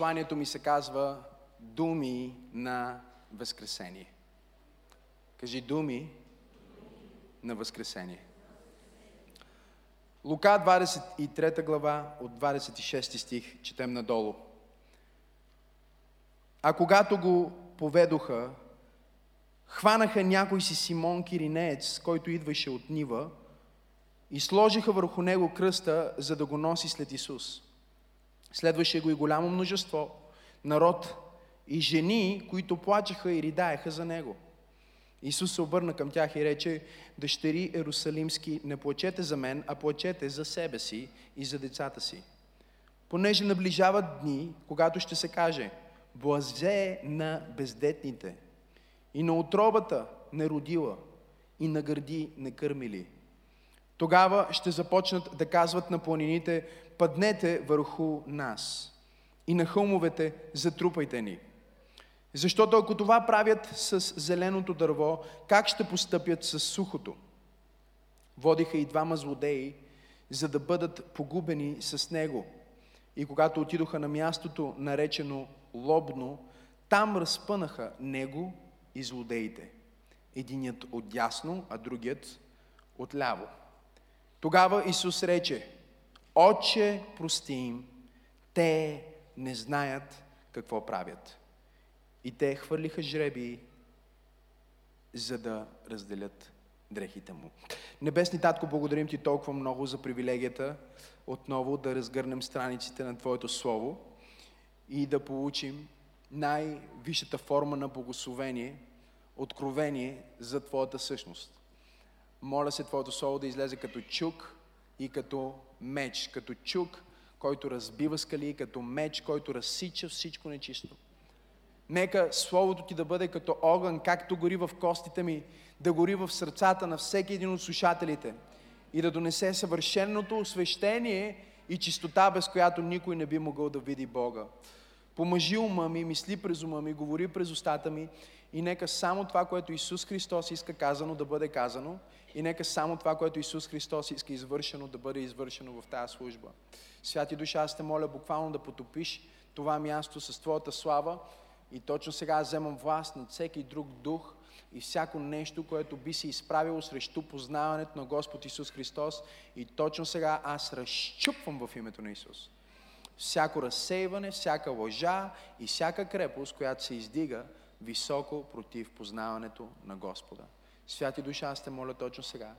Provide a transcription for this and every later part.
посланието ми се казва Думи на Възкресение. Кажи думи на Възкресение. Лука 23 глава от 26 стих четем надолу. А когато го поведоха, хванаха някой си Симон Киринеец, който идваше от Нива, и сложиха върху него кръста, за да го носи след Исус. Следваше го и голямо множество, народ и жени, които плачеха и ридаеха за него. Исус се обърна към тях и рече, дъщери Ерусалимски, не плачете за мен, а плачете за себе си и за децата си. Понеже наближават дни, когато ще се каже, блазе на бездетните и на отробата не родила и на гърди не кърмили. Тогава ще започнат да казват на планините, паднете върху нас и на хълмовете затрупайте ни. Защото ако това правят с зеленото дърво, как ще постъпят с сухото? Водиха и двама злодеи, за да бъдат погубени с него. И когато отидоха на мястото, наречено Лобно, там разпънаха него и злодеите. Единият от дясно, а другият от ляво. Тогава Исус рече, Отче, прости им, те не знаят какво правят. И те хвърлиха жреби, за да разделят дрехите му. Небесни Татко, благодарим Ти толкова много за привилегията отново да разгърнем страниците на Твоето Слово и да получим най-висшата форма на благословение, откровение за Твоята същност. Моля се Твоето Слово да излезе като чук и като меч. Като чук, който разбива скали, като меч, който разсича всичко нечисто. Нека Словото ти да бъде като огън, както гори в костите ми, да гори в сърцата на всеки един от слушателите и да донесе съвършеното освещение и чистота, без която никой не би могъл да види Бога. Помъжи ума ми, мисли през ума ми, говори през устата ми и нека само това, което Исус Христос иска казано, да бъде казано и нека само това, което Исус Христос иска извършено, да бъде извършено в тази служба. Святи душа, аз те моля буквално да потопиш това място с Твоята слава и точно сега вземам власт над всеки друг дух и всяко нещо, което би се изправило срещу познаването на Господ Исус Христос. И точно сега аз разчупвам в името на Исус. Всяко разсейване, всяка лъжа и всяка крепост, която се издига високо против познаването на Господа. Святи душа, аз те моля точно сега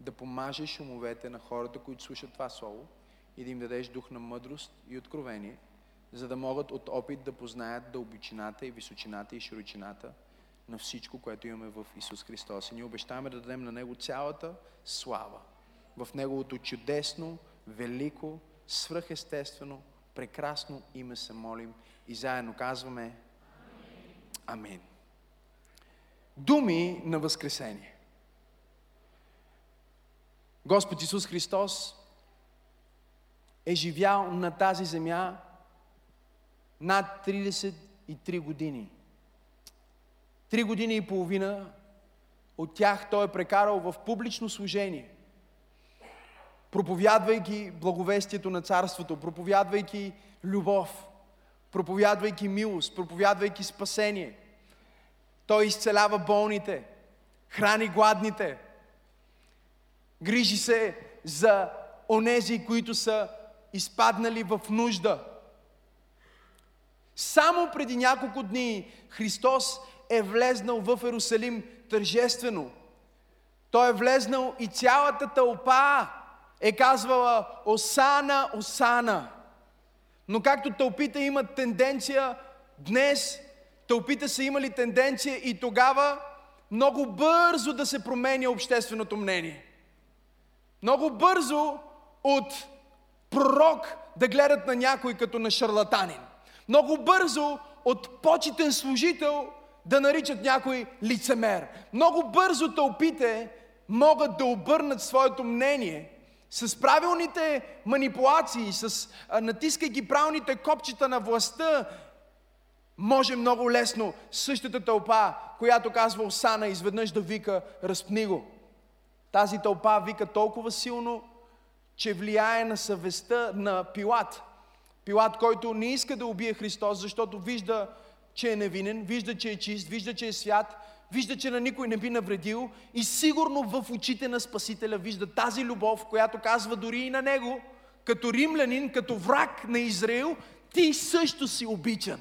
да помажеш умовете на хората, които слушат това слово и да им дадеш дух на мъдрост и откровение – за да могат от опит да познаят дълбочината и височината и широчината на всичко, което имаме в Исус Христос. И ние обещаваме да дадем на Него цялата слава. В Неговото чудесно, велико, свръхестествено, прекрасно име се молим и заедно казваме Амин. Думи на Възкресение. Господ Исус Христос е живял на тази земя над 33 години. Три години и половина от тях той е прекарал в публично служение, проповядвайки благовестието на царството, проповядвайки любов, проповядвайки милост, проповядвайки спасение. Той изцелява болните, храни гладните, грижи се за онези, които са изпаднали в нужда – само преди няколко дни Христос е влезнал в Ерусалим тържествено. Той е влезнал и цялата тълпа е казвала Осана, Осана. Но както тълпите имат тенденция днес, тълпите са имали тенденция и тогава много бързо да се променя общественото мнение. Много бързо от пророк да гледат на някой като на шарлатанин. Много бързо от почетен служител да наричат някой лицемер. Много бързо тълпите могат да обърнат своето мнение с правилните манипулации, с натискайки правилните копчета на властта, може много лесно същата тълпа, която казва Осана, изведнъж да вика разпни го. Тази тълпа вика толкова силно, че влияе на съвестта на Пилат. Пилат, който не иска да убие Христос, защото вижда, че е невинен, вижда, че е чист, вижда, че е свят, вижда, че на никой не би навредил и сигурно в очите на Спасителя вижда тази любов, която казва дори и на него, като римлянин, като враг на Израил, ти също си обичан.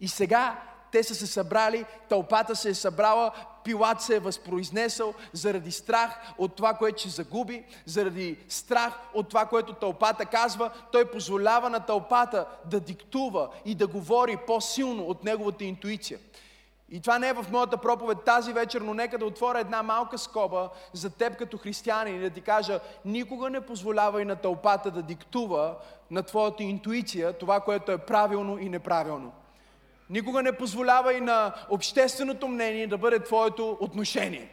И сега те са се събрали, тълпата се е събрала, Пилат се е възпроизнесъл заради страх от това, което ще загуби, заради страх от това, което тълпата казва. Той позволява на тълпата да диктува и да говори по-силно от неговата интуиция. И това не е в моята проповед тази вечер, но нека да отворя една малка скоба за теб като християнин и да ти кажа, никога не позволявай на тълпата да диктува на твоята интуиция това, което е правилно и неправилно. Никога не позволявай на общественото мнение да бъде твоето отношение.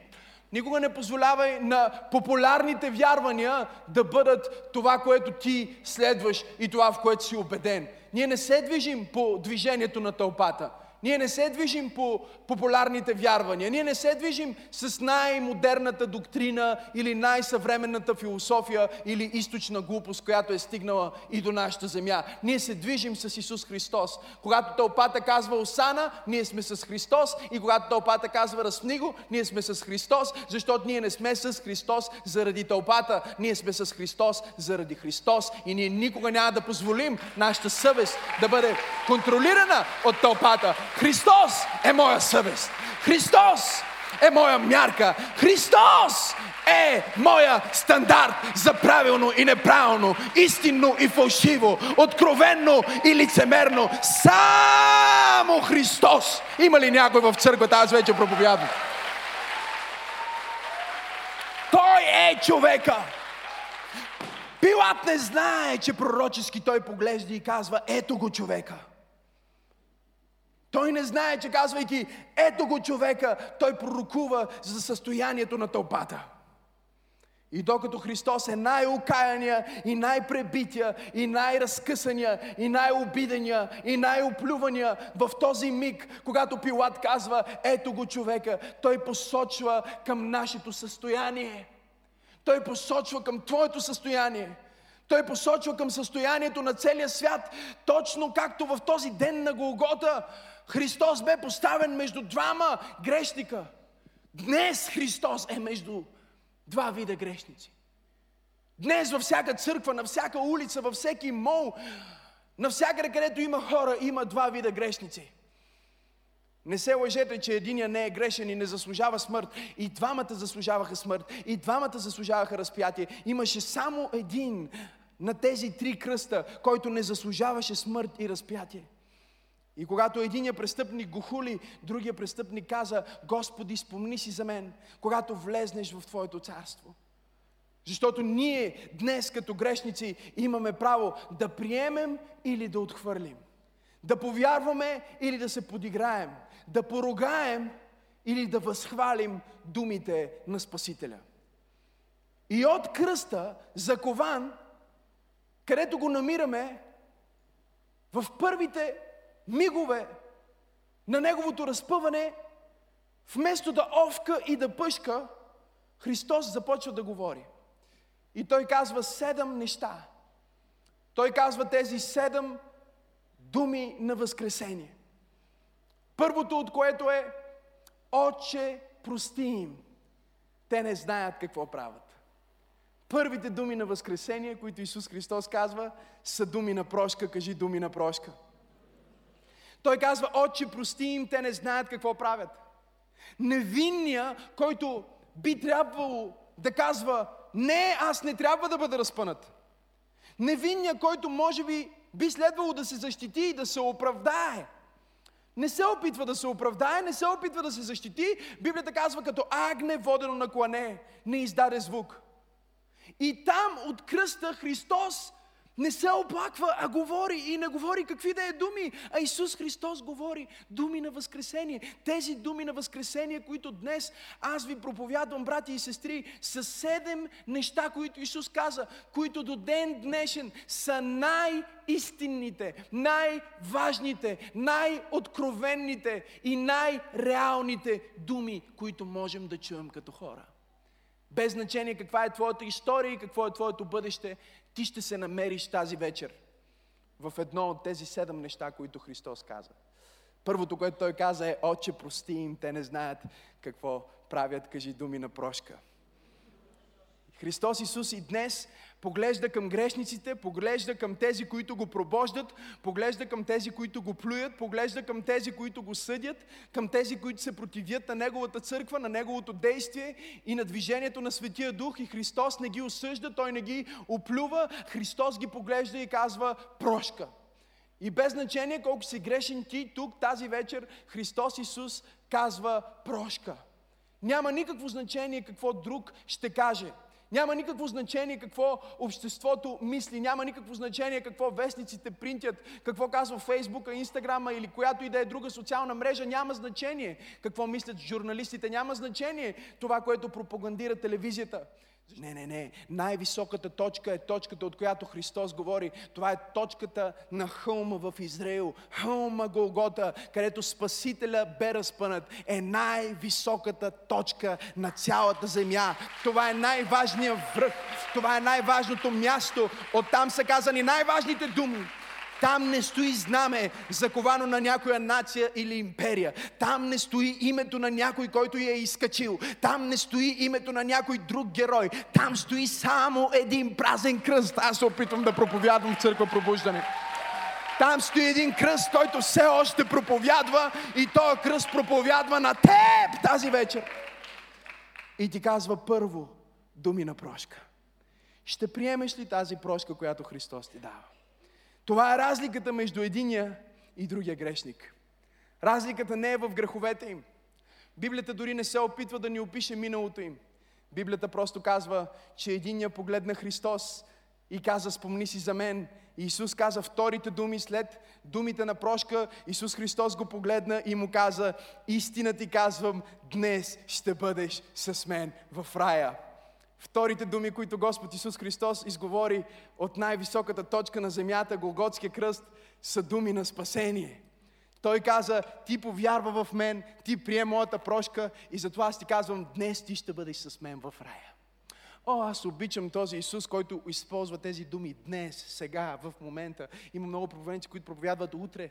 Никога не позволявай на популярните вярвания да бъдат това, което ти следваш и това, в което си убеден. Ние не се движим по движението на тълпата. Ние не се движим по популярните вярвания. Ние не се движим с най-модерната доктрина или най-съвременната философия или източна глупост, която е стигнала и до нашата земя. Ние се движим с Исус Христос. Когато тълпата казва Осана, ние сме с Христос. И когато тълпата казва Разпни го, ние сме с Христос, защото ние не сме с Христос заради тълпата. Ние сме с Христос заради Христос. И ние никога няма да позволим нашата съвест да бъде контролирана от тълпата. Христос е моя съвест. Христос е моя мярка. Христос е моя стандарт за правилно и неправилно, истинно и фалшиво, откровенно и лицемерно. Само Христос. Има ли някой в църквата? Аз вече проповядвам. Той е човека. Пилат не знае, че пророчески той поглежда и казва, ето го човека. Той не знае, че казвайки, ето го човека, той пророкува за състоянието на тълпата. И докато Христос е най-окаяния и най-пребития и най-разкъсания и най-обидения и най-оплювания в този миг, когато Пилат казва, ето го човека, той посочва към нашето състояние. Той посочва към твоето състояние. Той посочва към състоянието на целия свят, точно както в този ден на Голгота Христос бе поставен между двама грешника. Днес Христос е между два вида грешници. Днес във всяка църква, на всяка улица, във всеки мол, навсякъде, където има хора, има два вида грешници. Не се лъжете, че единия не е грешен и не заслужава смърт. И двамата заслужаваха смърт. И двамата заслужаваха разпятие. Имаше само един на тези три кръста, който не заслужаваше смърт и разпятие. И когато единия престъпник го хули, другия престъпник каза, Господи, спомни си за мен, когато влезнеш в Твоето царство. Защото ние днес като грешници имаме право да приемем или да отхвърлим. Да повярваме или да се подиграем. Да поругаем или да възхвалим думите на Спасителя. И от кръста, закован, където го намираме, в първите мигове на неговото разпъване, вместо да овка и да пъшка, Христос започва да говори. И той казва седем неща. Той казва тези седем думи на възкресение. Първото от което е Отче, прости им. Те не знаят какво правят. Първите думи на Възкресение, които Исус Христос казва, са думи на прошка. Кажи думи на прошка. Той казва, отче, прости им, те не знаят какво правят. Невинния, който би трябвало да казва, не, аз не трябва да бъда разпънат. Невинния, който може би би следвало да се защити и да се оправдае. Не се опитва да се оправдае, не се опитва да се защити. Библията казва, като агне водено на клане, не издаде звук. И там от кръста Христос не се оплаква, а говори и не говори какви да е думи. А Исус Христос говори думи на Възкресение. Тези думи на Възкресение, които днес аз ви проповядвам, брати и сестри, са седем неща, които Исус каза, които до ден днешен са най-истинните, най-важните, най-откровенните и най-реалните думи, които можем да чуем като хора. Без значение каква е твоята история и какво е твоето бъдеще, ти ще се намериш тази вечер в едно от тези седем неща, които Христос каза. Първото, което Той каза е, Отче, прости им, те не знаят какво правят, кажи думи на прошка. Христос Исус и днес поглежда към грешниците, поглежда към тези, които го пробождат, поглежда към тези, които го плюят, поглежда към тези, които го съдят, към тези, които се противят на Неговата църква, на Неговото действие и на движението на Светия Дух. И Христос не ги осъжда, Той не ги оплюва, Христос ги поглежда и казва прошка. И без значение колко си грешен ти, тук тази вечер Христос Исус казва прошка. Няма никакво значение какво друг ще каже. Няма никакво значение какво обществото мисли, няма никакво значение какво вестниците принтят, какво казва Фейсбука, Инстаграма или която и да е друга социална мрежа, няма значение какво мислят журналистите, няма значение това, което пропагандира телевизията. Не, не, не. Най-високата точка е точката, от която Христос говори. Това е точката на хълма в Израил. Хълма Голгота, където Спасителя бе разпънат, е най-високата точка на цялата земя. Това е най-важният връх. Това е най-важното място. Оттам са казани най-важните думи. Там не стои знаме, заковано на някоя нация или империя. Там не стои името на някой, който я е изкачил. Там не стои името на някой друг герой. Там стои само един празен кръст. Аз се опитвам да проповядвам в църква пробуждане. Там стои един кръст, който все още проповядва и този кръст проповядва на теб тази вечер. И ти казва първо думи на прошка. Ще приемеш ли тази прошка, която Христос ти дава? Това е разликата между единия и другия грешник. Разликата не е в греховете им. Библията дори не се опитва да ни опише миналото им. Библията просто казва, че единия погледна Христос и каза, спомни си за мен. И Исус каза вторите думи след думите на прошка. Исус Христос го погледна и му каза, истина ти казвам, днес ще бъдеш с мен в рая. Вторите думи, които Господ Исус Христос изговори от най-високата точка на земята, Голготския кръст, са думи на спасение. Той каза, ти повярва в мен, ти прие моята прошка и затова аз ти казвам, днес ти ще бъдеш с мен в рая. О, аз обичам този Исус, който използва тези думи днес, сега, в момента. Има много проповедници, които проповядват утре.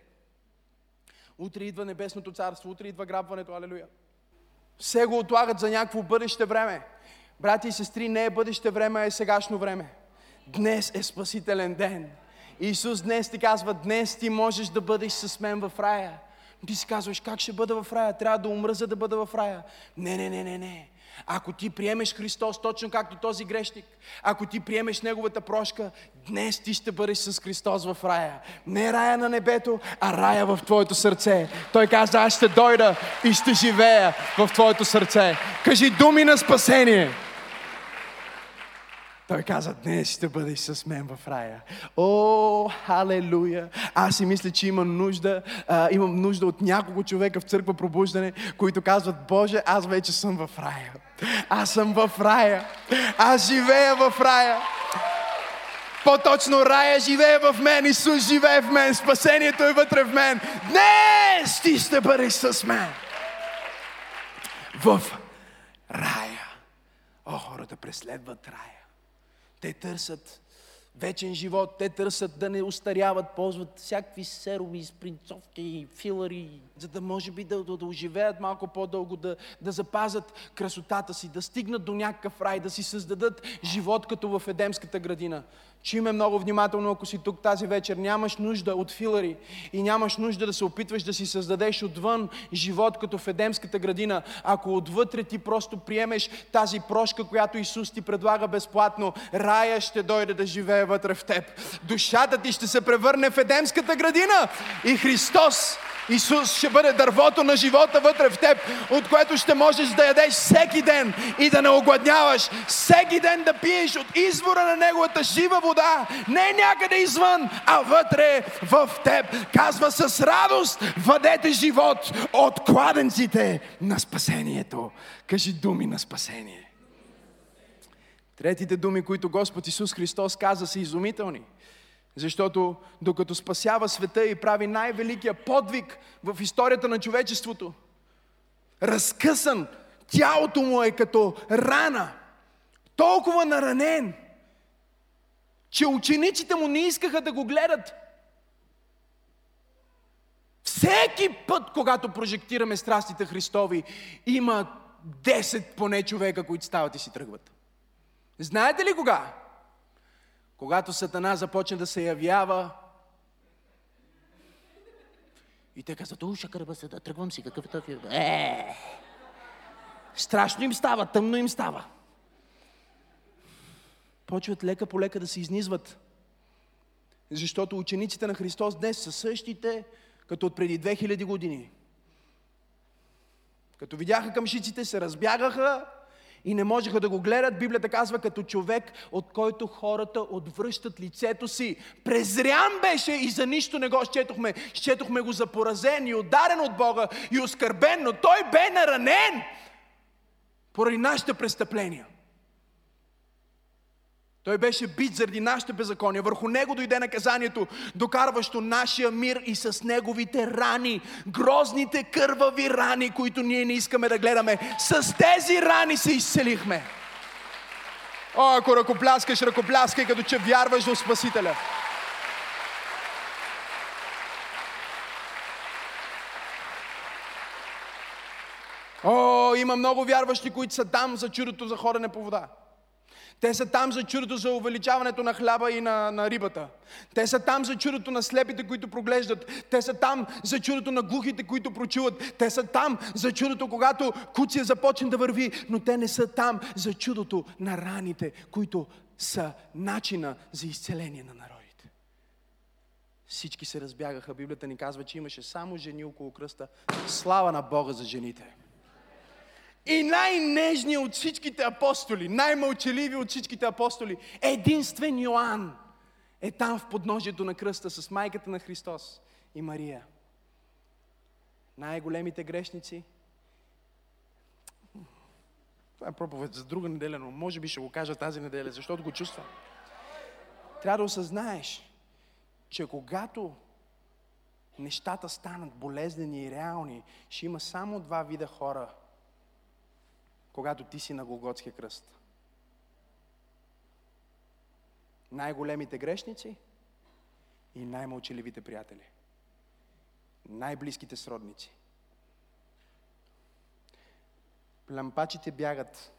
Утре идва Небесното царство, утре идва грабването, алелуя. Все го отлагат за някакво бъдеще време. Брати и сестри, не е бъдеще време, а е сегашно време. Днес е спасителен ден. Исус днес ти казва, днес ти можеш да бъдеш с мен в рая. Ти си казваш, как ще бъда в рая? Трябва да умра, за да бъда в рая. Не, не, не, не, не. Ако ти приемеш Христос, точно както този грешник, ако ти приемеш Неговата прошка, днес ти ще бъдеш с Христос в рая. Не рая на небето, а рая в твоето сърце. Той каза, аз ще дойда и ще живея в твоето сърце. Кажи думи на спасение. Той каза, днес ще бъдеш с мен в рая. О, халелуя! Аз си мисля, че имам нужда, а, имам нужда от няколко човека в църква пробуждане, които казват, Боже, аз вече съм в рая. Аз съм в рая. Аз живея в рая. По-точно рая живее в мен, Исус живее в мен, спасението е вътре в мен. Днес ти ще бъдеш с мен. В рая. О, хората преследват рая. Те търсят вечен живот, те търсят да не устаряват, ползват всякакви серови, спринцовки, филари, за да може би да, да, да оживеят малко по-дълго, да, да запазят красотата си, да стигнат до някакъв рай, да си създадат живот като в Едемската градина. Чуй много внимателно, ако си тук тази вечер. Нямаш нужда от филари и нямаш нужда да се опитваш да си създадеш отвън живот като в Едемската градина. Ако отвътре ти просто приемеш тази прошка, която Исус ти предлага безплатно, рая ще дойде да живее вътре в теб. Душата ти ще се превърне в Едемската градина и Христос Исус ще бъде дървото на живота вътре в теб, от което ще можеш да ядеш всеки ден и да не огладняваш. Всеки ден да пиеш от извора на Неговата жива вода. Не някъде извън, а вътре в теб. Казва с радост, въдете живот от кладенците на спасението. Кажи думи на спасение. Третите думи, които Господ Исус Христос каза, са изумителни – защото докато спасява света и прави най-великия подвиг в историята на човечеството, разкъсан, тялото му е като рана, толкова наранен, че учениците му не искаха да го гледат. всеки път, когато прожектираме страстите Христови, има 10 поне човека, които стават и си тръгват. Знаете ли кога? Когато Сатана започне да се явява и те казват, уша кърба се, да тръгвам си, какъв е този... Е! Страшно им става, тъмно им става. Почват лека по лека да се изнизват. Защото учениците на Христос днес са същите, като от преди 2000 години. Като видяха къмшиците, се разбягаха и не можеха да го гледат. Библията казва като човек, от който хората отвръщат лицето си. Презрян беше и за нищо не го счетохме. Счетохме го за поразен и ударен от Бога и оскърбен, но той бе наранен поради нашите престъпления. Той беше бит заради нашите беззакония. Върху него дойде наказанието, докарващо нашия мир и с неговите рани, грозните кървави рани, които ние не искаме да гледаме. С тези рани се изцелихме. О, ако ръкопляскаш, ръкопляскай, като че вярваш в Спасителя. О, има много вярващи, които са там за чудото за ходене по вода. Те са там за чудото за увеличаването на хляба и на, на рибата. Те са там за чудото на слепите, които проглеждат. Те са там за чудото на глухите, които прочуват. Те са там за чудото, когато куция започне да върви. Но те не са там за чудото на раните, които са начина за изцеление на народите. Всички се разбягаха. Библията ни казва, че имаше само жени около кръста. Слава на Бога за жените. И най-нежният от всичките апостоли, най-мълчаливи от всичките апостоли, единствен Йоанн е там в подножието на кръста с майката на Христос и Мария. Най-големите грешници. Това е проповед за друга неделя, но може би ще го кажа тази неделя, защото го чувствам. Трябва да осъзнаеш, че когато нещата станат болезнени и реални, ще има само два вида хора – когато ти си на Голготския кръст. Най-големите грешници и най-мълчаливите приятели. Най-близките сродници. Плампачите бягат.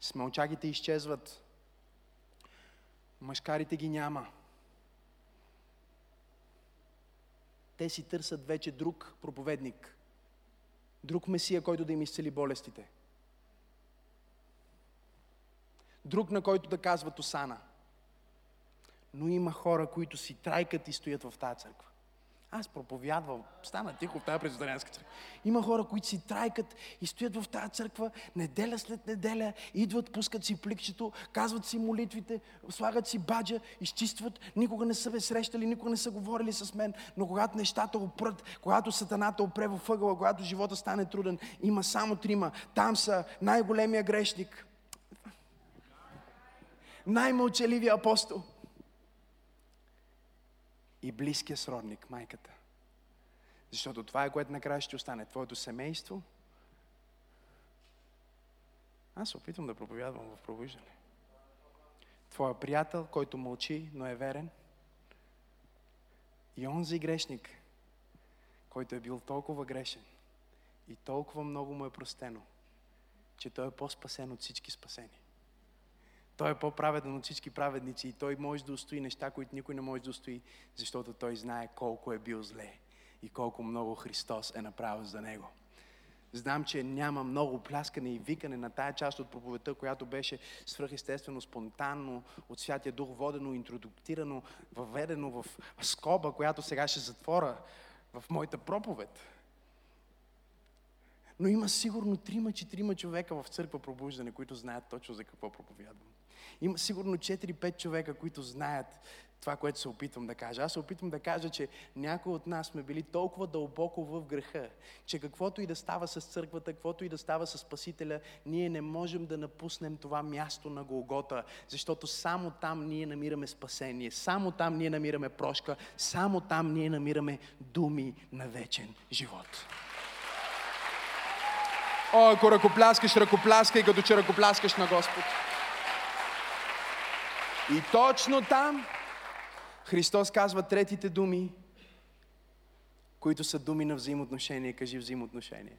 Смълчагите изчезват. Машкарите ги няма. Те си търсят вече друг проповедник – Друг Месия, който да им изцели болестите. Друг, на който да казват Осана. Но има хора, които си трайкат и стоят в тази църква. Аз проповядвам, стана тихо в тази презитарианска църква. Има хора, които си трайкат и стоят в тази църква неделя след неделя, идват, пускат си пликчето, казват си молитвите, слагат си баджа, изчистват. Никога не са ме срещали, никога не са говорили с мен, но когато нещата опрат, когато сатаната опре в ъгъла, когато живота стане труден, има само трима. Там са най-големия грешник, най-мълчаливия апостол, и близкия сродник, майката. Защото това е което накрая ще остане. Твоето семейство. Аз се опитвам да проповядвам в пробуждане. Твоя приятел, който мълчи, но е верен. И онзи грешник, който е бил толкова грешен и толкова много му е простено, че той е по-спасен от всички спасени. Той е по-праведен от всички праведници и той може да устои неща, които никой не може да устои, защото той знае колко е бил зле и колко много Христос е направил за него. Знам, че няма много пляскане и викане на тая част от проповедта, която беше свръхестествено, спонтанно, от Святия Дух водено, интродуктирано, въведено в скоба, която сега ще затвора в моята проповед. Но има сигурно трима-четирима човека в църква пробуждане, които знаят точно за какво проповядвам. Има сигурно 4-5 човека, които знаят това, което се опитвам да кажа. Аз се опитвам да кажа, че някои от нас сме били толкова дълбоко в греха, че каквото и да става с църквата, каквото и да става с Спасителя, ние не можем да напуснем това място на Голгота, защото само там ние намираме спасение, само там ние намираме прошка, само там ние намираме думи на вечен живот. О, ако ръкопляскаш, ръкопляскай, като че ръкопляскаш на Господ. И точно там Христос казва третите думи, които са думи на взаимоотношение. Кажи взаимоотношение.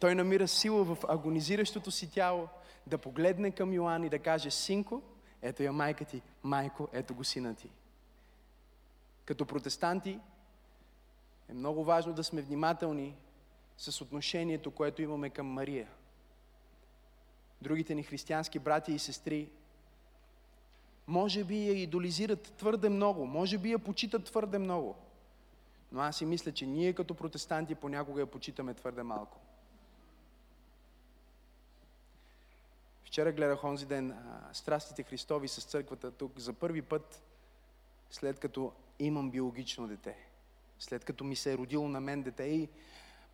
Той намира сила в агонизиращото си тяло да погледне към Йоан и да каже, синко, ето я майка ти, майко, ето го сина ти. Като протестанти е много важно да сме внимателни с отношението, което имаме към Мария. Другите ни християнски брати и сестри може би я идолизират твърде много, може би я почитат твърде много. Но аз си мисля, че ние като протестанти понякога я почитаме твърде малко. Вчера гледах онзи ден а, Страстите Христови с църквата тук за първи път, след като имам биологично дете. След като ми се е родило на мен дете и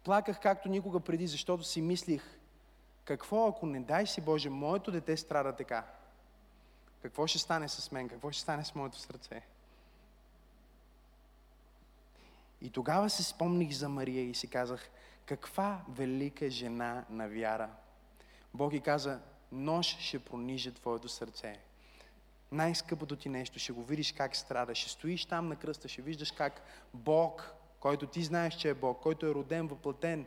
плаках както никога преди, защото си мислих, какво ако не дай си Боже, моето дете страда така? Какво ще стане с мен? Какво ще стане с моето сърце? И тогава се спомних за Мария и си казах, каква велика жена на вяра. Бог и каза, нож ще пронижи твоето сърце. Най-скъпото ти нещо, ще го видиш как страда, ще стоиш там на кръста, ще виждаш как Бог, който ти знаеш, че е Бог, който е роден, въплатен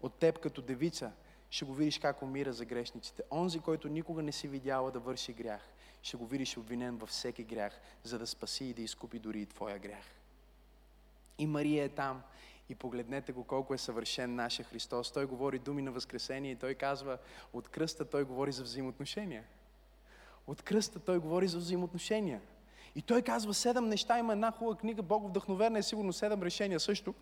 от теб като девица, ще го видиш как умира за грешниците. Онзи, който никога не си видяла да върши грях, ще го видиш обвинен във всеки грях, за да спаси и да изкупи дори и твоя грях. И Мария е там. И погледнете го колко е съвършен нашия Христос. Той говори думи на Възкресение и той казва, от кръста той говори за взаимоотношения. От кръста той говори за взаимоотношения. И той казва седем неща. Има една хубава книга, Бог вдъхновена е сигурно седем решения също.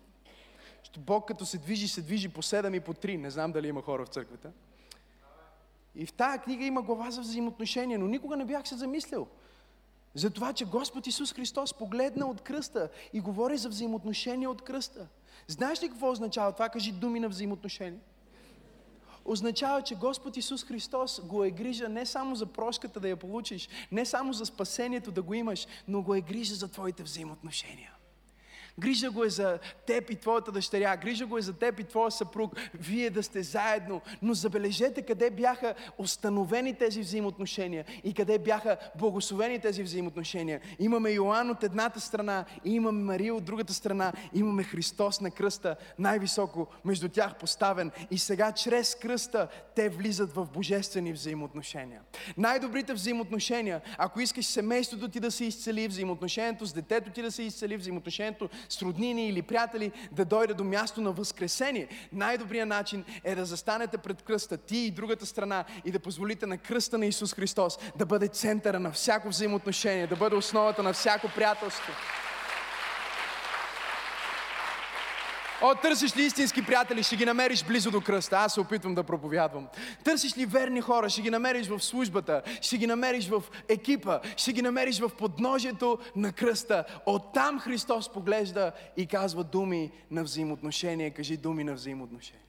Защото Бог като се движи, се движи по седем и по три. Не знам дали има хора в църквата. И в тази книга има глава за взаимоотношения, но никога не бях се замислил. За това, че Господ Исус Христос погледна от кръста и говори за взаимоотношения от кръста. Знаеш ли какво означава това? Кажи думи на взаимоотношения. Означава, че Господ Исус Христос го е грижа не само за прошката да я получиш, не само за спасението да го имаш, но го е грижа за твоите взаимоотношения. Грижа го е за теб и твоята дъщеря. Грижа го е за теб и твоя съпруг. Вие да сте заедно. Но забележете къде бяха установени тези взаимоотношения и къде бяха благословени тези взаимоотношения. Имаме Йоанн от едната страна и имаме Мария от другата страна. Имаме Христос на кръста, най-високо между тях поставен. И сега чрез кръста те влизат в божествени взаимоотношения. Най-добрите взаимоотношения, ако искаш семейството ти да се изцели, взаимоотношението с детето ти да се изцели, взаимоотношението с роднини или приятели да дойде до място на възкресение. Най-добрият начин е да застанете пред кръста, ти и другата страна, и да позволите на кръста на Исус Христос да бъде центъра на всяко взаимоотношение, да бъде основата на всяко приятелство. О, търсиш ли истински приятели, ще ги намериш близо до кръста. Аз се опитвам да проповядвам. Търсиш ли верни хора, ще ги намериш в службата, ще ги намериш в екипа, ще ги намериш в подножието на кръста. Оттам Христос поглежда и казва думи на взаимоотношение. Кажи думи на взаимоотношение.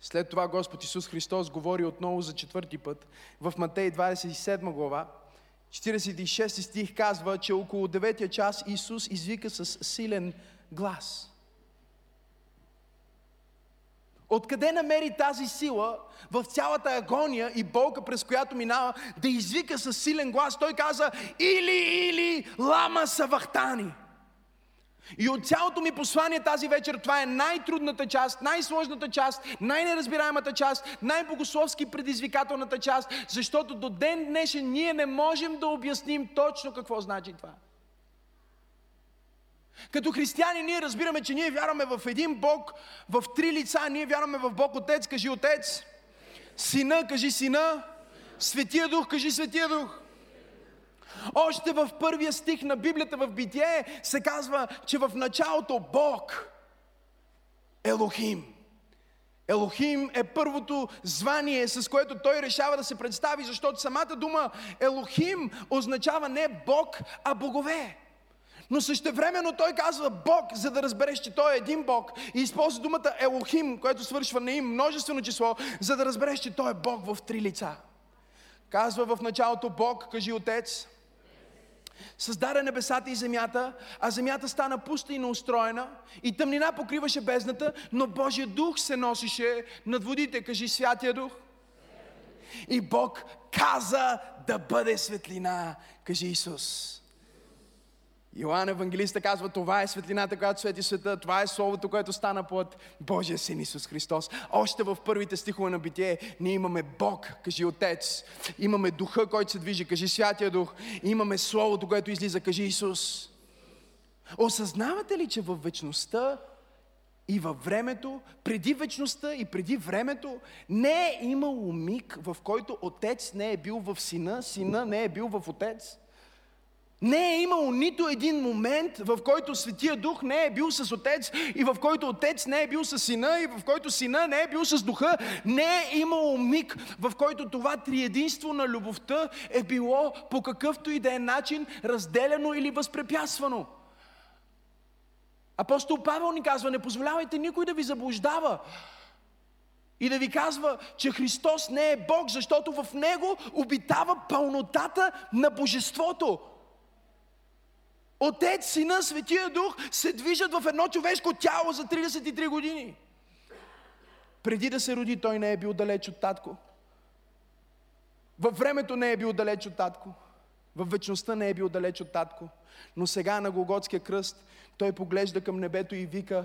След това Господ Исус Христос говори отново за четвърти път в Матей 27 глава. 46 стих казва, че около 9 час Исус извика с силен глас. Откъде намери тази сила в цялата агония и болка, през която минава, да извика с силен глас? Той каза, или, или, лама савахтани. И от цялото ми послание тази вечер, това е най-трудната част, най-сложната част, най-неразбираемата част, най-богословски предизвикателната част, защото до ден днешен ние не можем да обясним точно какво значи това. Като християни ние разбираме, че ние вярваме в един Бог, в три лица. Ние вярваме в Бог Отец, кажи Отец. Сина, кажи Сина. Светия Дух, кажи Светия Дух. Още в първия стих на Библията в Битие се казва, че в началото Бог, Елохим, Елохим е първото звание, с което той решава да се представи, защото самата дума Елохим означава не Бог, а богове. Но същевременно той казва Бог, за да разбереш, че той е един Бог. И използва думата Елохим, което свършва на им множествено число, за да разбереш, че той е Бог в три лица. Казва в началото Бог, кажи Отец, създаде небесата и земята, а земята стана пуста и неустроена, и тъмнина покриваше бездната, но Божия дух се носише над водите, кажи Святия Дух. И Бог каза да бъде светлина. Кажи Исус. Йоанн Евангелиста казва, това е светлината, която свети света, това е Словото, което стана плът, Божия син Исус Христос. Още в първите стихове на битие ние имаме Бог, кажи Отец. Имаме Духа, който се движи, кажи Святия Дух. Имаме Словото, което излиза, кажи Исус. Осъзнавате ли, че във вечността и във времето, преди вечността и преди времето, не е имало миг, в който Отец не е бил в Сина, Сина не е бил в Отец? Не е имало нито един момент, в който Светия Дух не е бил с Отец и в който Отец не е бил с Сина и в който Сина не е бил с Духа. Не е имало миг, в който това триединство на любовта е било по какъвто и да е начин разделено или възпрепятствано. Апостол Павел ни казва, не позволявайте никой да ви заблуждава и да ви казва, че Христос не е Бог, защото в Него обитава пълнотата на Божеството. Отец, Сина, Светия Дух се движат в едно човешко тяло за 33 години. Преди да се роди, той не е бил далеч от татко. Във времето не е бил далеч от татко. Във вечността не е бил далеч от татко. Но сега на Голготския кръст той поглежда към небето и вика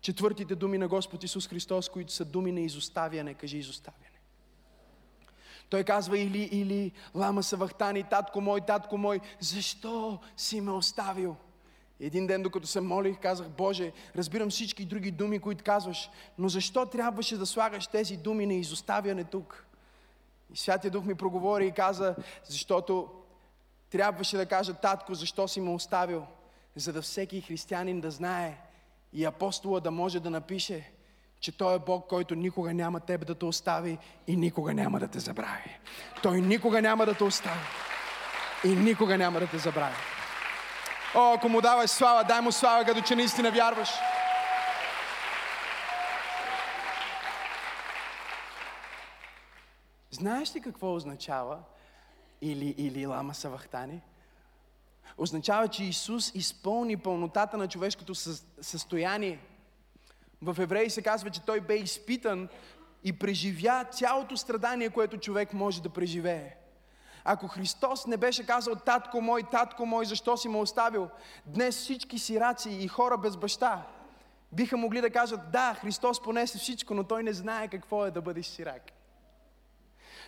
четвъртите думи на Господ Исус Христос, които са думи на изоставяне. Кажи изоставяне. Той казва или, или, лама са вахтани, татко мой, татко мой, защо си ме оставил? Един ден, докато се молих, казах, Боже, разбирам всички други думи, които казваш, но защо трябваше да слагаш тези думи на изоставяне тук? И Святия Дух ми проговори и каза, защото трябваше да кажа, татко, защо си ме оставил? За да всеки християнин да знае и апостола да може да напише, че Той е Бог, който никога няма теб да те остави и никога няма да те забрави. Той никога няма да те остави и никога няма да те забрави. О, ако му даваш слава, дай му слава, като че наистина вярваш. Знаеш ли какво означава или, или лама савахтани? Означава, че Исус изпълни пълнотата на човешкото състояние – в Евреи се казва, че той бе изпитан и преживя цялото страдание, което човек може да преживее. Ако Христос не беше казал, татко мой, татко мой, защо си ме оставил, днес всички сираци и хора без баща биха могли да кажат, да, Христос понесе всичко, но той не знае какво е да бъдеш сирак.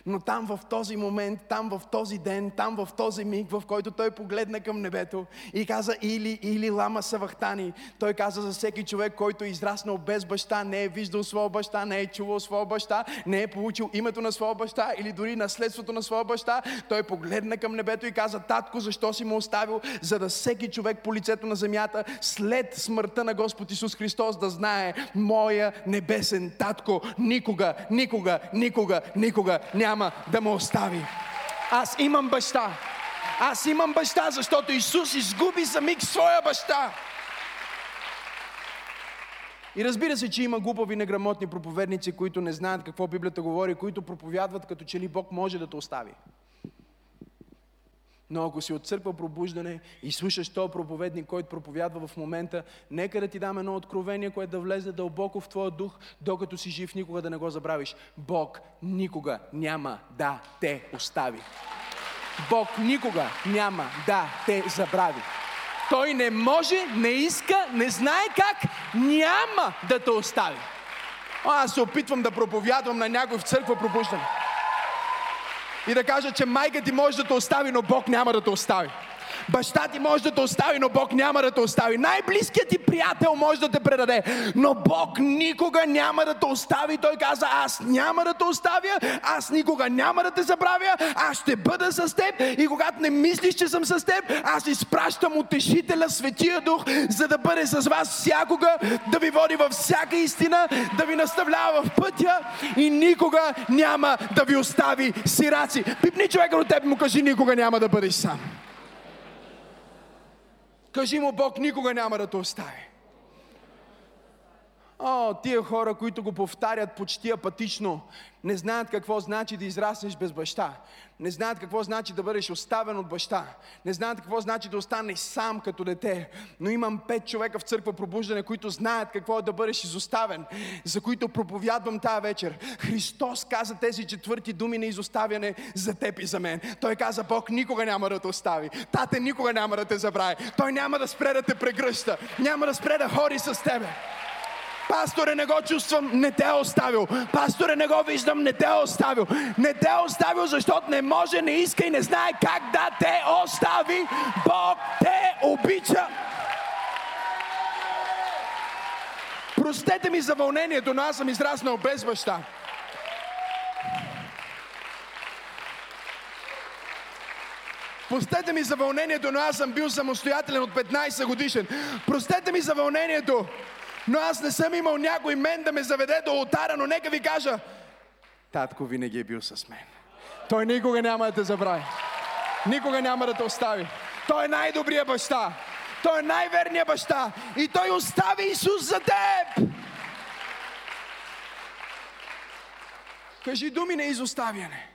Но там в този момент, там в този ден, там в този миг, в който той погледна към небето и каза или, или лама савахтани, той каза за всеки човек, който е израснал без баща, не е виждал своя баща, не е чувал своя баща, не е получил името на своя баща или дори наследството на своя баща, той погледна към небето и каза, татко, защо си му оставил, за да всеки човек по лицето на земята, след смъртта на Господ Исус Христос, да знае, моя небесен татко никога, никога, никога, никога няма няма да ме остави. Аз имам баща. Аз имам баща, защото Исус изгуби за миг своя баща. И разбира се, че има глупави, неграмотни проповедници, които не знаят какво Библията говори, които проповядват като че ли Бог може да те остави. Но ако си от църква пробуждане и слушаш този проповедник, който проповядва в момента, нека да ти дам едно откровение, което да влезе дълбоко в твоя дух, докато си жив, никога да не го забравиш. Бог никога няма да те остави. Бог никога няма да те забрави. Той не може, не иска, не знае как, няма да те остави. Аз се опитвам да проповядвам на някой в църква пробуждане и да кажа, че майка ти може да те остави, но Бог няма да те остави. Баща ти може да те остави, но Бог няма да те остави. Най-близкият ти приятел може да те предаде, но Бог никога няма да те остави. Той каза, аз няма да те оставя, аз никога няма да те забравя, аз ще бъда с теб и когато не мислиш, че съм с теб, аз изпращам утешителя, Светия Дух, за да бъде с вас всякога, да ви води във всяка истина, да ви наставлява в пътя и никога няма да ви остави сираци. Пипни човека от теб му кажи, никога няма да бъдеш сам. Кажи му, Бог никога няма да те остави. О, тия хора, които го повтарят почти апатично, не знаят какво значи да израснеш без баща. Не знаят какво значи да бъдеш оставен от баща. Не знаят какво значи да останеш сам като дете. Но имам пет човека в църква пробуждане, които знаят какво е да бъдеш изоставен, за които проповядвам тази вечер. Христос каза тези четвърти думи на изоставяне за теб и за мен. Той каза, Бог никога няма да те остави. Тате никога няма да те забрави. Той няма да спре да те прегръща. Няма да спре да хори с тебе. Пасторе, не го чувствам, не те е оставил. Пасторе, не го виждам, не те е оставил. Не те е оставил, защото не може, не иска и не знае как да те остави. Бог те обича. Простете ми за вълнението, но аз съм израснал без баща. Простете ми за вълнението, но аз съм бил самостоятелен от 15 годишен. Простете ми за вълнението, но аз не съм имал някой мен да ме заведе до алтара, но нека ви кажа, татко винаги е бил с мен. Той никога няма да те забрави. Никога няма да те остави. Той е най-добрия баща. Той е най-верният баща. И той остави Исус за теб. Кажи думи на изоставяне.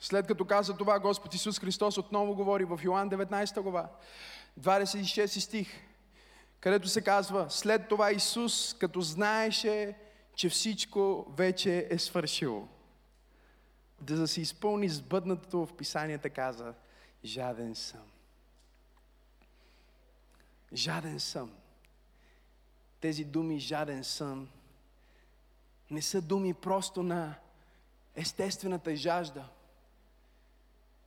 След като каза това, Господ Исус Христос отново говори в Йоан 19 глава, 26 стих където се казва, след това Исус, като знаеше, че всичко вече е свършило, да да се изпълни сбъднатото в писанията, каза, жаден съм. Жаден съм. Тези думи жаден съм не са думи просто на естествената жажда.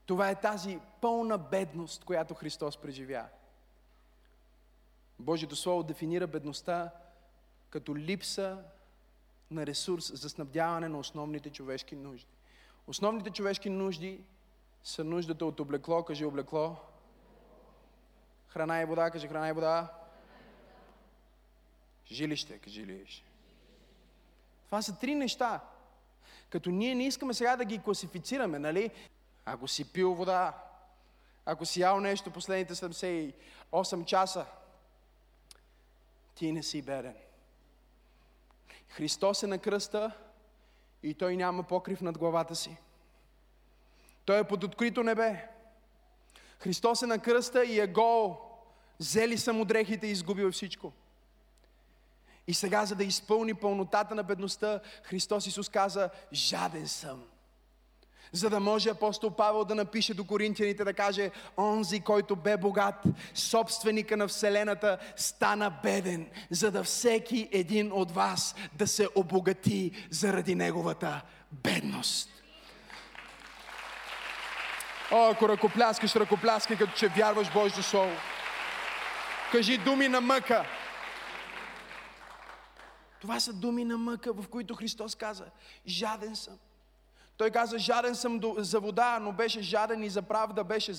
Това е тази пълна бедност, която Христос преживя. Божието Слово дефинира бедността като липса на ресурс за снабдяване на основните човешки нужди. Основните човешки нужди са нуждата от облекло, кажи облекло, храна и вода, кажи храна и вода, жилище, кажи жилище. Това са три неща. Като ние не искаме сега да ги класифицираме, нали? Ако си пил вода, ако си ял нещо последните 78 часа, ти не си беден. Христос е на кръста и Той няма покрив над главата си. Той е под открито небе. Христос е на кръста и е гол. Зели са му дрехите и изгубил всичко. И сега, за да изпълни пълнотата на бедността, Христос Исус каза, жаден съм за да може апостол Павел да напише до коринтияните да каже, онзи, който бе богат, собственика на Вселената, стана беден, за да всеки един от вас да се обогати заради неговата бедност. О, ако ръкопляскаш, ръкопляскай, като че вярваш Божието Слово. Кажи думи на мъка. Това са думи на мъка, в които Христос каза, жаден съм. Той каза, жаден съм за вода, но беше жаден и за правда, беше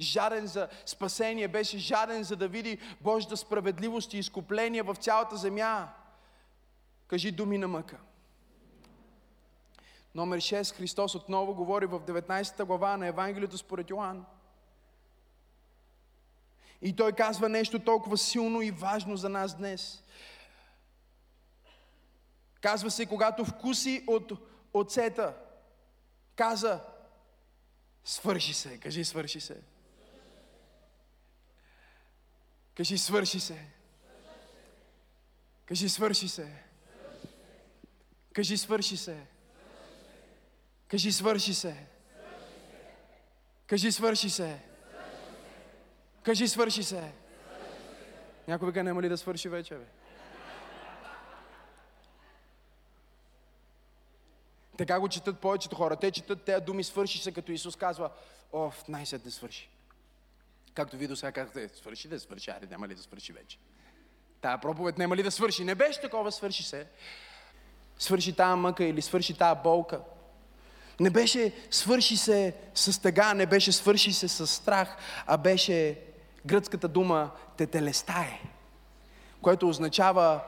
жаден за спасение, беше жаден за да види Божията справедливост и изкупление в цялата земя. Кажи думи на мъка. Номер 6. Христос отново говори в 19 глава на Евангелието според Йоанн. И той казва нещо толкова силно и важно за нас днес. Казва се, когато вкуси от оцета, каза, свърши се. Кажи, свърши се. Кажи, свърши се. Кажи, свърши се. Кажи, свърши се. Кажи, свърши се. Кажи, свърши се. Кажи, свърши се. Някой вика, няма ли да свърши вече, бе? Така го четат повечето хора. Те четат тези думи, свърши се, като Исус казва, о, най-сетне свърши. Както ви до сега казахте, свърши да свърши, аре, няма ли да свърши вече. Тая проповед няма ли да свърши? Не беше такова, свърши се. Свърши тая мъка или свърши тая болка. Не беше свърши се с тъга, не беше свърши се с страх, а беше гръцката дума тетелестае, което означава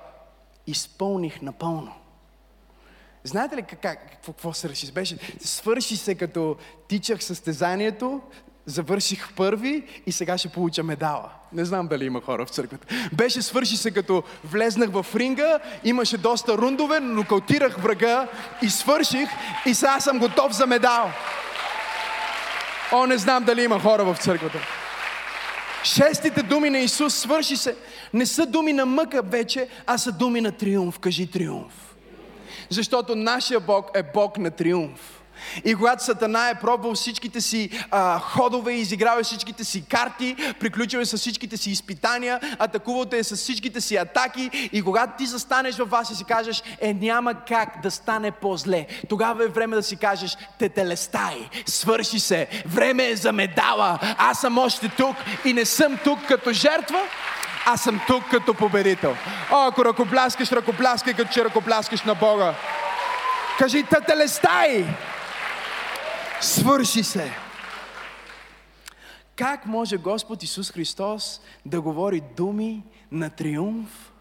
изпълних напълно. Знаете ли как, как, какво, какво се реши? Беше, свърши се като тичах състезанието, завърших първи и сега ще получа медала. Не знам дали има хора в църквата. Беше свърши се като влезнах в ринга, имаше доста рундове, нокаутирах врага и свърших и сега съм готов за медал. О, не знам дали има хора в църквата. Шестите думи на Исус свърши се. Не са думи на мъка вече, а са думи на триумф. Кажи триумф. Защото нашия Бог е Бог на триумф. И когато Сатана е пробвал всичките си а, ходове, изиграл е всичките си карти, приключил е с всичките си изпитания, атакувал те е с всичките си атаки и когато ти застанеш във вас и си кажеш, е няма как да стане по-зле, тогава е време да си кажеш, те телестай, свърши се, време е за медала, аз съм още тук и не съм тук като жертва, аз съм тук като победител. О, ако ръкопляскаш, ръкопляскай, като че ръкопляскаш на Бога. Кажи, телестай! Свърши се! Как може Господ Исус Христос да говори думи на триумф,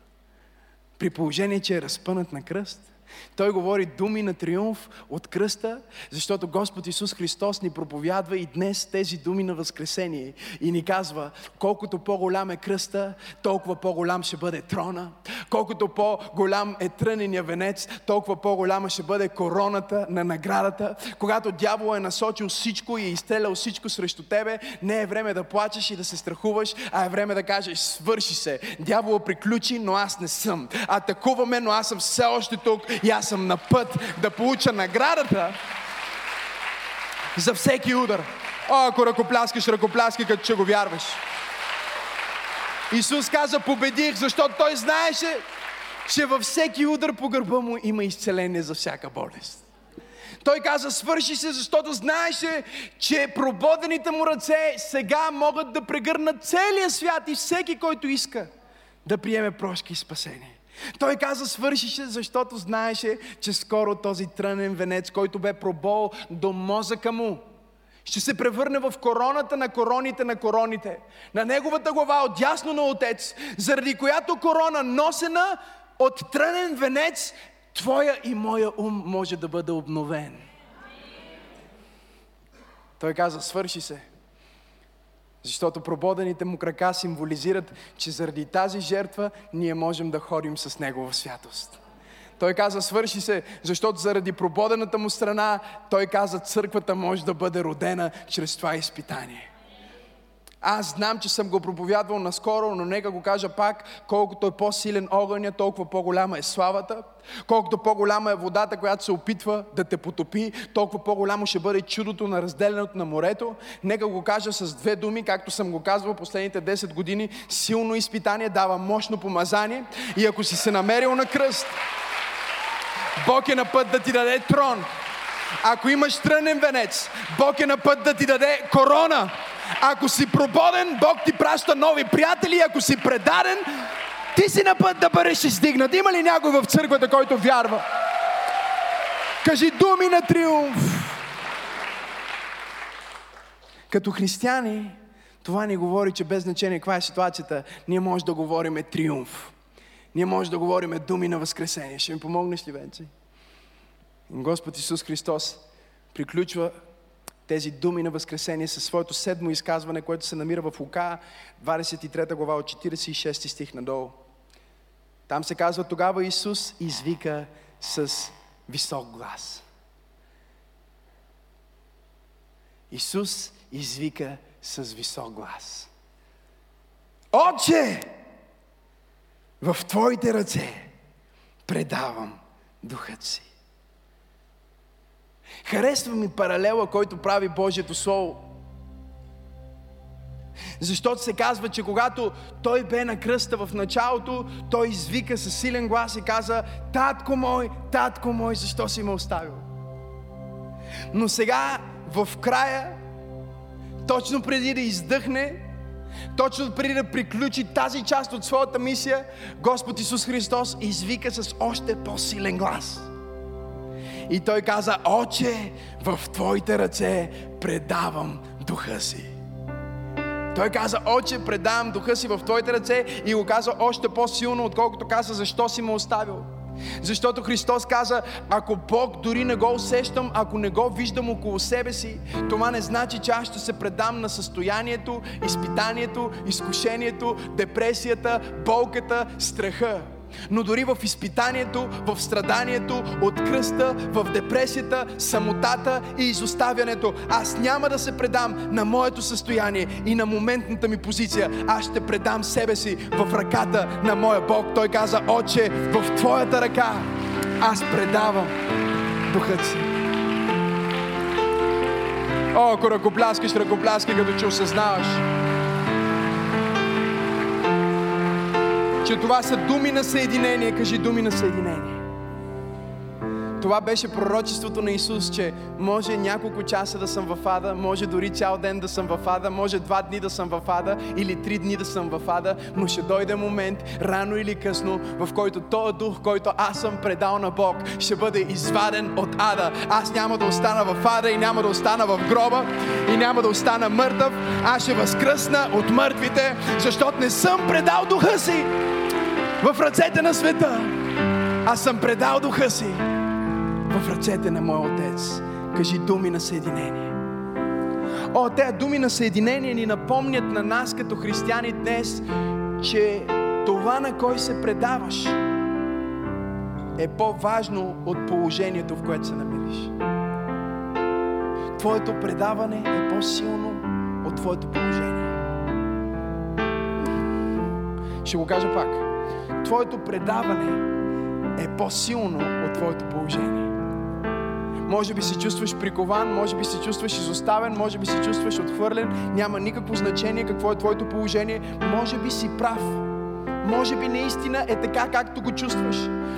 при положение, че е разпънат на кръст? Той говори думи на триумф от кръста, защото Господ Исус Христос ни проповядва и днес тези думи на Възкресение и ни казва, колкото по-голям е кръста, толкова по-голям ще бъде трона, колкото по-голям е трънения венец, толкова по-голяма ще бъде короната на наградата. Когато дявол е насочил всичко и е изстрелял всичко срещу тебе, не е време да плачеш и да се страхуваш, а е време да кажеш, свърши се. Дявол приключи, но аз не съм. Атакуваме, но аз съм все още тук и аз съм на път да получа наградата за всеки удар. О, ако ръкопляскаш, ръкопляскай, като че го вярваш. Исус каза, победих, защото Той знаеше, че във всеки удар по гърба му има изцеление за всяка болест. Той каза, свърши се, защото знаеше, че прободените му ръце сега могат да прегърнат целия свят и всеки, който иска да приеме прошки и спасение. Той каза, свършише, защото знаеше, че скоро този трънен венец, който бе пробол до мозъка му, ще се превърне в короната на короните на короните. На неговата глава, от дясно на Отец, заради която корона, носена от трънен венец, твоя и моя ум може да бъде обновен. Той каза, свърши се. Защото прободените му крака символизират, че заради тази жертва ние можем да ходим с Него в святост. Той каза, свърши се, защото заради прободената му страна, той каза, църквата може да бъде родена чрез това изпитание. Аз знам, че съм го проповядвал наскоро, но нека го кажа пак, колкото е по-силен огъня, толкова по-голяма е славата. Колкото по-голяма е водата, която се опитва да те потопи, толкова по-голямо ще бъде чудото на разделянето на морето. Нека го кажа с две думи, както съм го казвал последните 10 години. Силно изпитание дава мощно помазание. И ако си се намерил на кръст, Бог е на път да ти даде трон. Ако имаш трънен венец, Бог е на път да ти даде корона. Ако си прободен, Бог ти праща нови приятели. Ако си предаден, ти си на път да бъдеш издигнат. Има ли някой в църквата, който вярва? Кажи думи на триумф. Като християни, това ни говори, че без значение каква е ситуацията, ние може да говорим триумф. Ние може да говорим думи на възкресение. Ще ми помогнеш ли, Венци? Господ Исус Христос приключва тези думи на Възкресение със своето седмо изказване, което се намира в Лука, 23 глава от 46 стих надолу. Там се казва, тогава Исус извика с висок глас. Исус извика с висок глас. Отче, в Твоите ръце предавам духът си. Харесва ми паралела, който прави Божието Слово. Защото се казва, че когато той бе на кръста в началото, той извика със силен глас и каза, Татко мой, татко мой, защо си ме оставил? Но сега, в края, точно преди да издъхне, точно преди да приключи тази част от своята мисия, Господ Исус Христос извика с още по-силен глас – и той каза, Отче, в Твоите ръце предавам духа си. Той каза, Отче, предавам духа си в Твоите ръце и го каза още по-силно, отколкото каза, защо си ме оставил. Защото Христос каза, ако Бог дори не го усещам, ако не го виждам около себе си, това не значи, че аз ще се предам на състоянието, изпитанието, изкушението, депресията, болката, страха. Но дори в изпитанието, в страданието, от кръста, в депресията, самотата и изоставянето, аз няма да се предам на моето състояние и на моментната ми позиция. Аз ще предам себе си в ръката на моя Бог. Той каза, Отче, в Твоята ръка аз предавам духът си. О, ако ръкопляскаш, ръкопляскай, като че осъзнаваш, че това са думи на съединение. Кажи думи на съединение. Това беше пророчеството на Исус, че може няколко часа да съм в ада, може дори цял ден да съм в ада, може два дни да съм в ада или три дни да съм в ада, но ще дойде момент, рано или късно, в който този дух, който аз съм предал на Бог, ще бъде изваден от ада. Аз няма да остана в ада и няма да остана в гроба и няма да остана мъртъв. Аз ще възкръсна от мъртвите, защото не съм предал духа си в ръцете на света. Аз съм предал духа си в ръцете на моя Отец. Кажи думи на съединение. О, тези думи на съединение ни напомнят на нас като християни днес, че това на кой се предаваш е по-важно от положението, в което се намираш. Твоето предаване е по-силно от твоето положение. Ще го кажа пак. Твоето предаване е по-силно от твоето положение. Може би се чувстваш прикован, може би се чувстваш изоставен, може би се чувстваш отхвърлен. Няма никакво значение какво е твоето положение. Може би си прав. Може би наистина е така, както го чувстваш.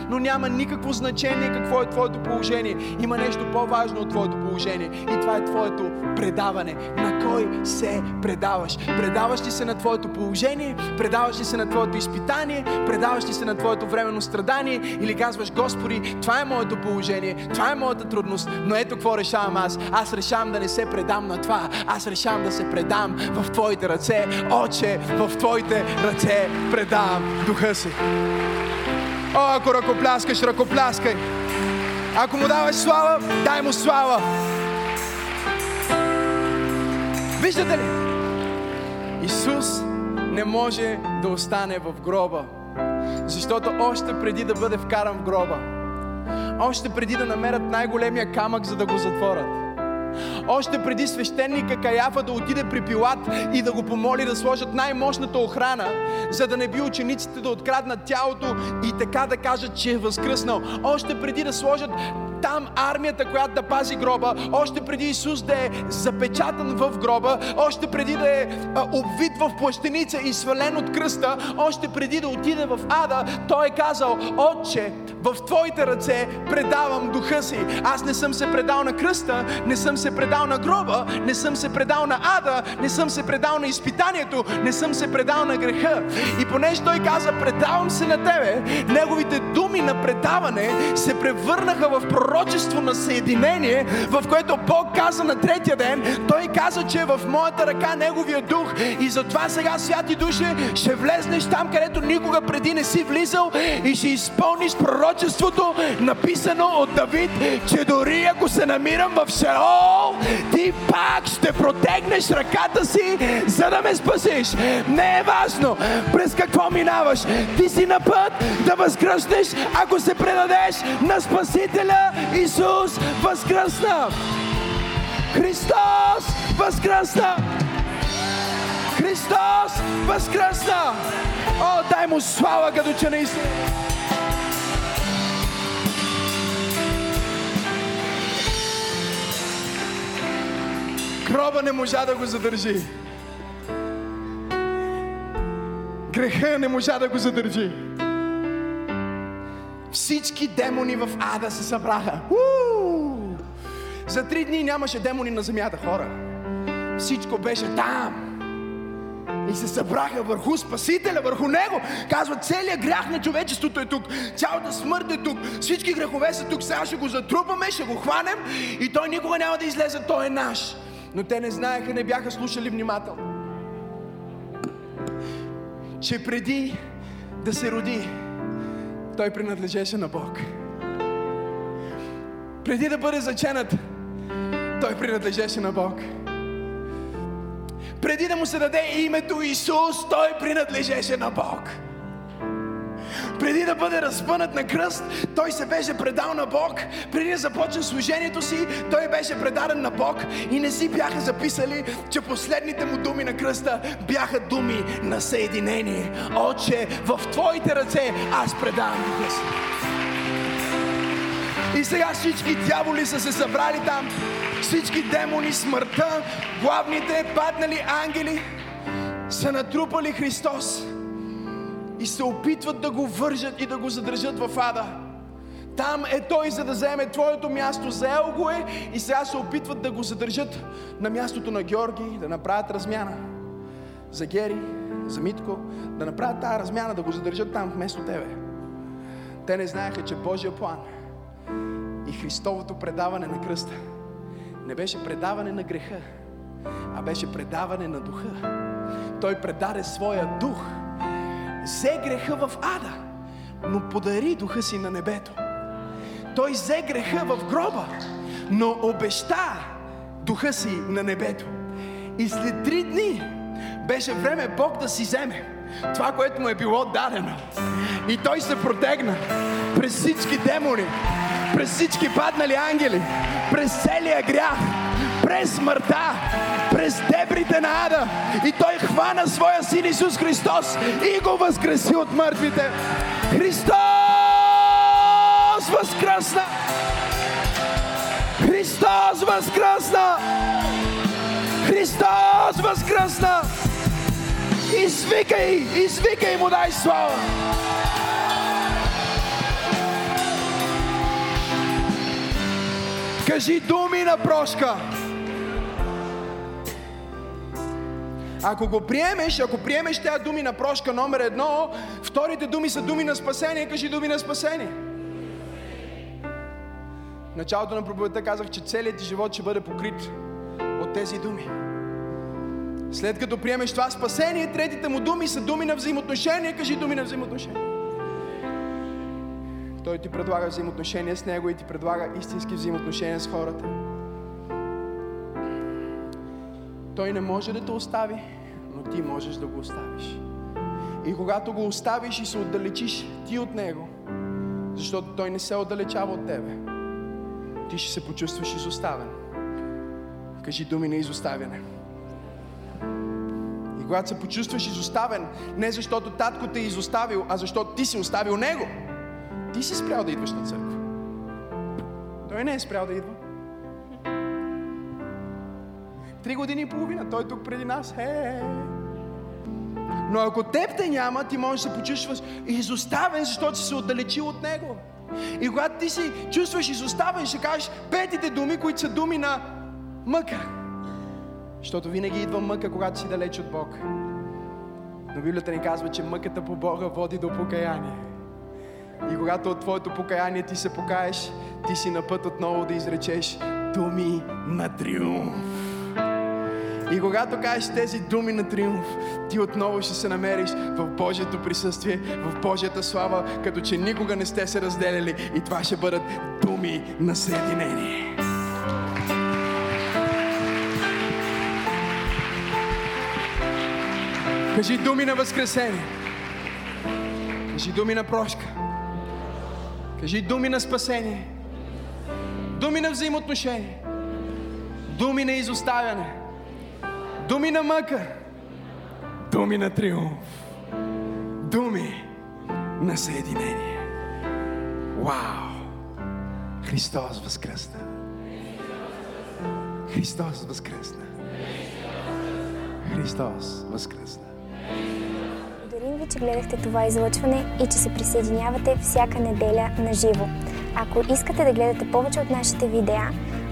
Но няма никакво значение какво е твоето положение. Има нещо по-важно от твоето положение. И това е твоето предаване. На кой се предаваш? Предаваш ли се на твоето положение? Предаваш ли се на твоето изпитание? Предаваш ли се на твоето временно страдание? Или казваш, Господи, това е моето положение, това е моята трудност, но ето какво решавам аз. Аз решавам да не се предам на това. Аз решавам да се предам в Твоите ръце. Отче, в Твоите ръце предавам духа си. О, ако ръкопляскаш, ръкопляскай. Ако му даваш слава, дай му слава. Виждате ли? Исус не може да остане в гроба, защото още преди да бъде вкаран в гроба, още преди да намерят най-големия камък, за да го затворят, още преди свещеника Каяфа да отиде при Пилат и да го помоли да сложат най-мощната охрана, за да не би учениците да откраднат тялото и така да кажат, че е възкръснал. Още преди да сложат там армията, която да пази гроба, още преди Исус да е запечатан в гроба, още преди да е обвит в плащеница и свален от кръста, още преди да отиде в ада, той е казал, Отче, в Твоите ръце предавам духа си. Аз не съм се предал на кръста, не съм се предал на гроба, не съм се предал на ада, не съм се предал на изпитанието, не съм се предал на греха. И понеже той каза, предавам се на Тебе, неговите думи на предаване се превърнаха в пророчество на съединение, в което Бог каза на третия ден, Той каза, че е в моята ръка Неговия дух и затова сега, святи душе, ще влезнеш там, където никога преди не си влизал и ще изпълниш пророчеството, написано от Давид, че дори ако се намирам в Шеол, ти пак ще протегнеш ръката си, за да ме спасиш. Не е важно през какво минаваш. Ти си на път да възкръснеш, ако се предадеш на Спасителя Исус възкръсна. Христос възкръсна. Христос възкръсна. О, дай му слава, като че наистина. Гроба не можа да го задържи. Греха не можа да го задържи. Всички демони в ада се събраха. За три дни нямаше демони на земята, хора. Всичко беше там. И се събраха върху Спасителя, върху Него. Казват, целият грях на човечеството е тук. Цялата смърт е тук. Всички грехове са тук. Сега ще го затрупаме, ще го хванем и той никога няма да излезе. Той е наш. Но те не знаеха, не бяха слушали внимателно. Че преди да се роди, той принадлежеше на Бог. Преди да бъде заченат, той принадлежеше на Бог. Преди да му се даде името Исус, той принадлежеше на Бог. Преди да бъде разпънат на кръст, той се беше предал на Бог. Преди да започне служението си, той беше предаден на Бог и не си бяха записали, че последните му думи на кръста бяха думи на съединение. Отче, в Твоите ръце аз предавам духа. И сега всички дяволи са се събрали там. Всички демони, смъртта, главните паднали ангели са натрупали Христос и се опитват да го вържат и да го задържат в ада. Там е той, за да вземе твоето място. Заел го е и сега се опитват да го задържат на мястото на Георги, да направят размяна. За Гери, за Митко, да направят тази размяна, да го задържат там вместо тебе. Те не знаеха, че Божия план и Христовото предаване на кръста не беше предаване на греха, а беше предаване на духа. Той предаде своя дух – взе греха в ада, но подари духа си на небето. Той взе греха в гроба, но обеща духа си на небето. И след три дни беше време Бог да си вземе това, което му е било дадено. И той се протегна през всички демони, през всички паднали ангели, през целия грях, през смъртта, през дебрите на ада. И той хвана своя син Исус Христос и го възкреси от мъртвите. Христос възкръсна! Христос възкръсна! Христос възкръсна! Извикай, извикай му дай слава! Кажи думи на прошка. Ако го приемеш, ако приемеш тези думи на прошка номер едно, вторите думи са думи на спасение. Кажи думи на спасение. В началото на проповедта казах, че целият ти живот ще бъде покрит от тези думи. След като приемеш това спасение, третите му думи са думи на взаимоотношение. Кажи думи на взаимоотношение. Той ти предлага взаимоотношения с Него и ти предлага истински взаимоотношения с хората. Той не може да те остави, но ти можеш да го оставиш. И когато го оставиш и се отдалечиш ти от Него, защото Той не се отдалечава от тебе, ти ще се почувстваш изоставен. Кажи думи на изоставяне. И когато се почувстваш изоставен, не защото татко те е изоставил, а защото ти си оставил Него, ти си спрял да идваш на църква. Той не е спрял да идва. Три години и половина. Той е тук преди нас. Е, Но ако теб те няма, ти можеш да се почувстваш изоставен, защото си се отдалечил от Него. И когато ти си чувстваш изоставен, ще кажеш петите думи, които са думи на мъка. Защото винаги идва мъка, когато си далеч от Бог. Но Библията ни казва, че мъката по Бога води до покаяние. И когато от твоето покаяние ти се покаеш, ти си на път отново да изречеш думи на триумф. И когато кажеш тези думи на триумф, ти отново ще се намериш в Божието присъствие, в Божията слава, като че никога не сте се разделяли. И това ще бъдат думи на съединение. Кажи думи на възкресение. Кажи думи на прошка. Кажи думи на спасение. Думи на взаимоотношение. Думи на изоставяне. Думи на мъка. Думи на триумф. Думи на съединение. Вау! Христос възкръсна. Христос възкръсна. Христос възкръсна. Благодарим ви, че гледахте това излъчване и че се присъединявате всяка неделя на живо. Ако искате да гледате повече от нашите видеа,